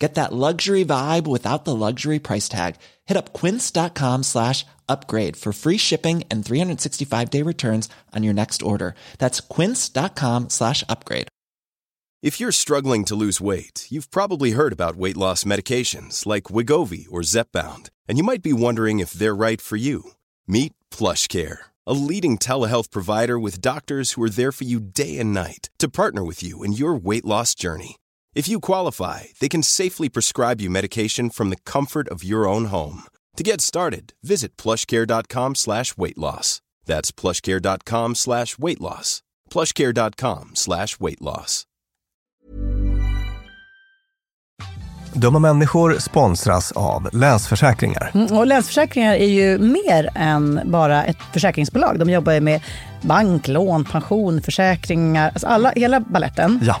Get that luxury vibe without the luxury price tag. Hit up quince.com slash upgrade for free shipping and 365 day returns on your next order. That's quince.com slash upgrade. If you're struggling to lose weight, you've probably heard about weight loss medications like Wigovi or Zepbound, and you might be wondering if they're right for you. Meet Plush Care, a leading telehealth provider with doctors who are there for you day and night to partner with you in your weight loss journey. If you qualify, they can safely prescribe you medication from the comfort of your own home. To get started, visit plushcare.com slash weight loss. That's plushcare.com slash weight loss. plushcare.com slash weight loss. Dumma människor sponsras av Länsförsäkringar. Mm, och Länsförsäkringar är ju mer än bara ett försäkringsbolag. De jobbar ju med bank, lån, pension, försäkringar, alltså alla, hela balletten. Ja.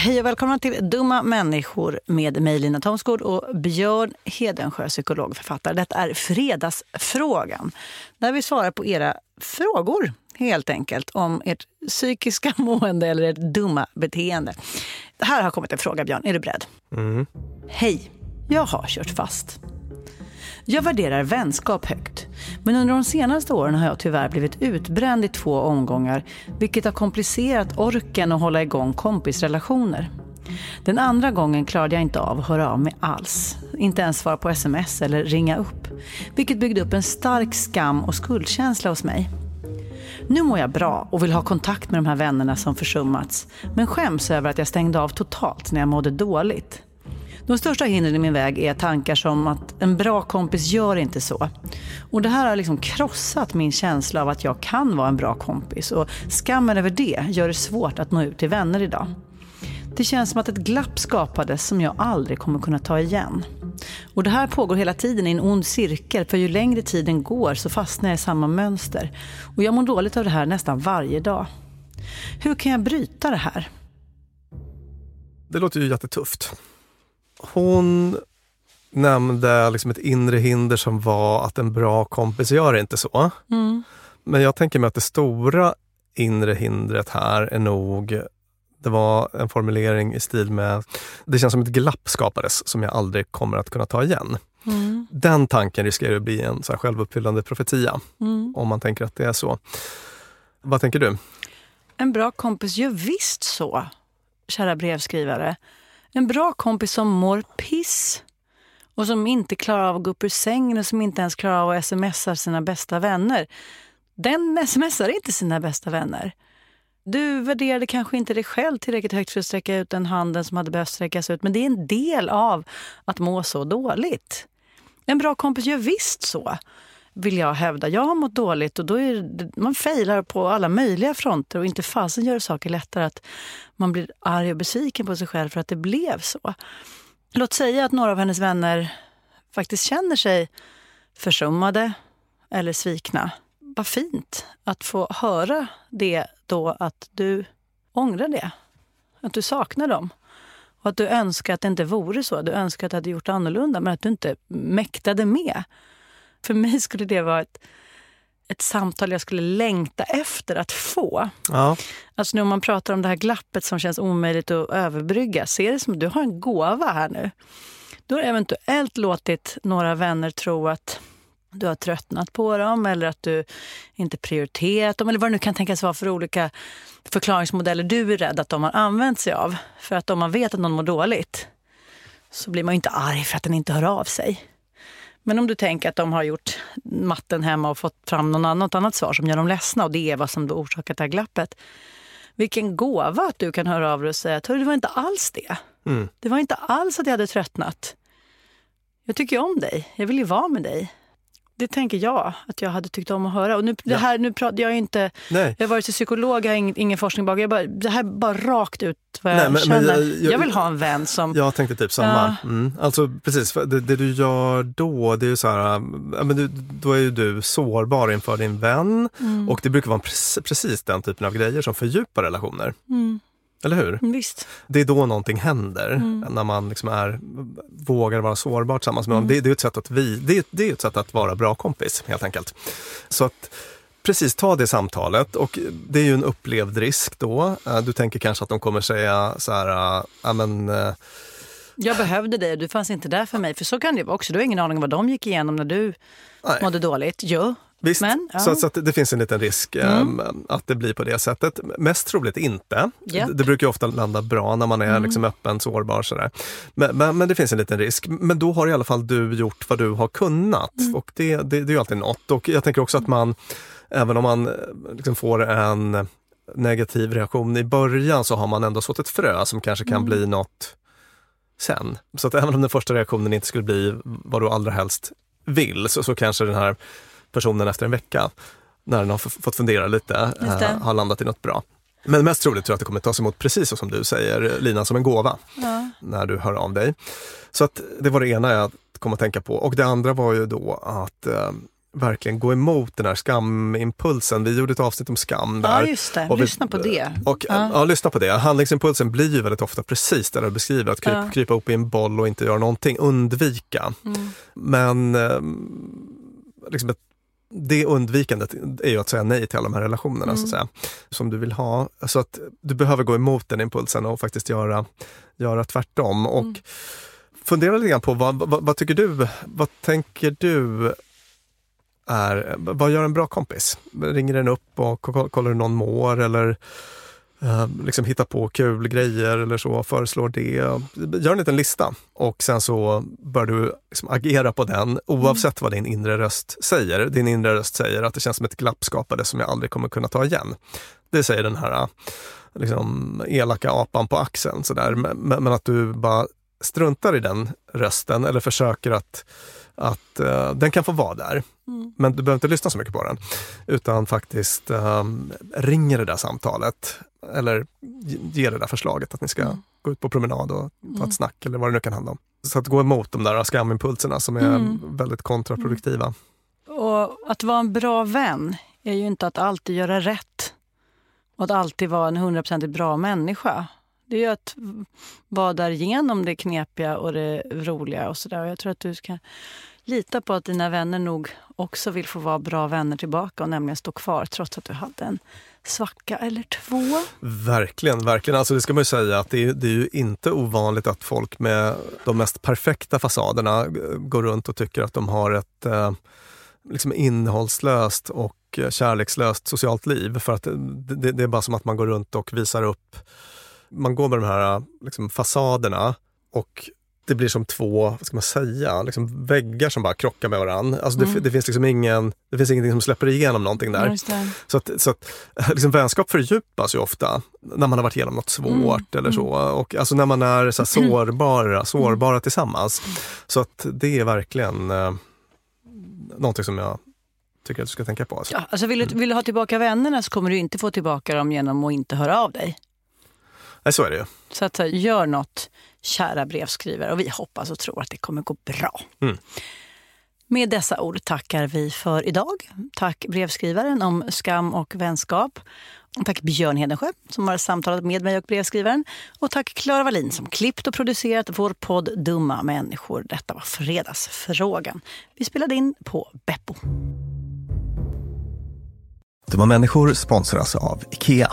Hej och välkomna till Dumma människor med mig Lina Thomsgård och Björn Hedensjö, psykolog och författare. Detta är Fredagsfrågan, där vi svarar på era frågor helt enkelt om ert psykiska mående eller ert dumma beteende. Här har kommit en fråga, Björn. Är du beredd? Hej, jag har kört fast. Jag värderar vänskap högt. Men under de senaste åren har jag tyvärr blivit utbränd i två omgångar vilket har komplicerat orken att hålla igång kompisrelationer. Den andra gången klarade jag inte av att höra av mig alls. Inte ens svara på sms eller ringa upp. Vilket byggde upp en stark skam och skuldkänsla hos mig. Nu mår jag bra och vill ha kontakt med de här vännerna som försummats. Men skäms över att jag stängde av totalt när jag mådde dåligt. De största hindren i min väg är tankar som att en bra kompis gör inte så. Och det här har liksom krossat min känsla av att jag kan vara en bra kompis. Och skammen över det gör det svårt att nå ut till vänner idag. Det känns som att ett glapp skapades som jag aldrig kommer kunna ta igen. Och det här pågår hela tiden i en ond cirkel, för ju längre tiden går så fastnar jag i samma mönster. Och jag mår dåligt av det här nästan varje dag. Hur kan jag bryta det här? Det låter ju jättetufft. Hon nämnde liksom ett inre hinder som var att en bra kompis gör inte så. Mm. Men jag tänker mig att det stora inre hindret här är nog det var en formulering i stil med det känns som ett glapp skapades som jag aldrig kommer att kunna ta igen. Mm. Den tanken riskerar att bli en så här självuppfyllande profetia Mm. om man tänker att det är så. Vad tänker du? En bra kompis gör visst så, kära brevskrivare. En bra kompis som mår piss och som inte klarar av att gå upp ur sängen och som inte ens klarar av att smsa sina bästa vänner. Den smsar inte sina bästa vänner. Du värderade kanske inte dig själv tillräckligt högt för att sträcka ut den handen som hade behövt sträckas ut. Men det är en del av att må så dåligt. En bra kompis gör visst så, vill jag hävda. Jag har mått dåligt och då är det, man failar på alla möjliga fronter och inte fasen gör saker lättare att man blir arg och besviken på sig själv för att det blev så. Låt säga att några av hennes vänner faktiskt känner sig försummade eller svikna. Vad fint att få höra det då att du ångrar det. Att du saknar dem. Och att du önskar att det inte vore så. Du önskar att du hade gjort annorlunda men att du inte mäktade med. För mig skulle det vara ett, ett samtal jag skulle längta efter att få. Ja, Alltså nu om man pratar om det här glappet som känns omöjligt att överbrygga. Se det som att du har en gåva här nu. Du har eventuellt låtit några vänner tro att du har tröttnat på dem eller att du inte prioriterat dem eller vad det nu kan tänkas vara för olika förklaringsmodeller du är rädd att de har använt sig av. För att om man vet att någon mår dåligt så blir man ju inte arg för att den inte hör av sig. Men om du tänker att de har gjort matten hemma och fått fram något annat svar som gör dem ledsna och det är vad som då orsakat det här glappet. Vilken gåva att du kan höra av dig och säga att "Hörru, det var inte alls det. Mm. Det var inte alls att jag hade tröttnat. Jag tycker ju om dig. Jag vill ju vara med dig. Det tänker jag att jag hade tyckt om att höra. Och nu, det Ja. här, nu pratar jag inte... nej. Jag har varit psykolog, jag har ingen, ingen forskning bakom. Jag bara, det här är bara rakt ut vad jag Nej, men- men känner. jag- jag, jag- vill ha en vän som... Jag tänkte typ samma. Mm. Alltså precis, det, det du gör då, det är ju så här, ja, men du, då är ju du sårbar inför din vän och det brukar vara precis, precis den typen av grejer som fördjupar relationer. Mm, Eller hur? visst. Det är då någonting händer, när man liksom är, vågar vara sårbar tillsammans med någon. Det, det är ett sätt att vi, det, det är ett sätt att vara bra kompis helt enkelt. Så att precis ta det samtalet och det är ju en upplevd risk då. Eh, Du tänker kanske att de kommer säga så här, äh, ja men eh, Jag behövde dig och du fanns inte där för mig. För så kan det vara också. Du har ingen aning om vad de gick igenom när du Nej. mådde dåligt. Jo. Visst, Men, ja. så, så att det finns en liten risk eh, att det blir på det sättet. Mest troligt inte. Japp. Det, det brukar ju ofta landa bra när man är liksom öppen, sårbar sådär. Men, men, men det finns en liten risk. Men då har i alla fall du gjort vad du har kunnat och det, det, det är ju alltid något. Och jag tänker också att man, även om man eh, liksom får en negativ reaktion i början så har man ändå sått ett frö som kanske kan bli något sen. Så att även om den första reaktionen inte skulle bli vad du allra helst vill så, så kanske den här personen efter en vecka, när den har fått fundera lite, eh, har landat i något bra. Men mest troligt tror jag att det kommer tas emot precis så som du säger, Lina, som en gåva Ja. när du hör av dig. Så att det var det ena jag kom att tänka på. Och det andra var ju då att eh, verkligen gå emot den här skamimpulsen. Vi gjorde ett avsnitt om skam där. ja, just det. Vi- Lyssna på det. Och, ja. Ja. lyssna på det. Handlingsimpulsen blir ju väldigt ofta precis det du beskriver, att kryp, Ja. krypa upp i en boll och inte göra någonting, undvika. Mm. Men ehm, liksom ett, det undvikandet är ju att säga nej till alla de här relationerna så att säga, som du vill ha. Så att du behöver gå emot den impulsen och faktiskt göra, göra tvärtom. Och fundera lite grann på vad, vad, vad tycker du, vad tänker du är, vad gör en bra kompis? Ringer den upp och ko- kollar hur någon mår eller liksom hitta på kul grejer eller så, föreslår det. Gör en liten lista och sen så bör du liksom agera på den oavsett vad din inre röst säger. Din inre röst säger att det känns som ett glapp skapades som jag aldrig kommer kunna ta igen. Det säger den här liksom, elaka apan på axeln. Sådär. Men, men att du bara struntar i den rösten eller försöker att, att uh, den kan få vara där. Mm. Men du behöver inte lyssna så mycket på den. Utan faktiskt um, ringer det där samtalet eller ger det där förslaget att ni ska mm. gå ut på promenad och ta mm. ett snack eller vad det nu kan handla om. Så att gå emot de där skamimpulserna som är mm. väldigt kontraproduktiva. Och att vara en bra vän är ju inte att alltid göra rätt och att alltid vara en hundraprocentigt bra människa. Det är ju att vara där genom det knepiga och det roliga och sådär. Jag tror att du ska lita på att dina vänner nog också vill få vara bra vänner tillbaka och nämligen stå kvar trots att du hade en svacka eller två. Verkligen, verkligen. Alltså det ska man ju säga att det är, det är ju inte ovanligt att folk med de mest perfekta fasaderna eh, går runt och tycker att de har ett eh, liksom innehållslöst och eh, kärlekslöst socialt liv. För att eh, det, det, är bara som att man går runt och visar upp, man går med de här liksom, fasaderna och det blir som två, vad ska man säga, liksom väggar som bara krockar med varandra. Alltså mm. det, det, finns liksom ingen, det finns ingenting som släpper igenom någonting där. Så att, så att liksom vänskap fördjupas ju ofta när man har varit igenom något svårt mm. eller så. Mm. Och alltså när man är så sårbara, sårbara mm. tillsammans. Så att det är verkligen eh, någonting som jag tycker att du ska tänka på. Alltså. Ja, alltså vill, du, vill du ha tillbaka vännerna så kommer du inte få tillbaka dem genom att inte höra av dig. Nej, så är det ju. Så att, gör något, kära brevskrivare. Och vi hoppas och tror att det kommer gå bra. Mm. Med dessa ord tackar vi för idag. Tack brevskrivaren om skam och vänskap. Tack Björn Hedensjö som har samtalat med mig och brevskrivaren. Och tack Klara Wallin som klippt och producerat vår podd Dumma människor. Detta var Fredagsfrågan. Vi spelade in på Beppo. Dumma människor sponsras av IKEA.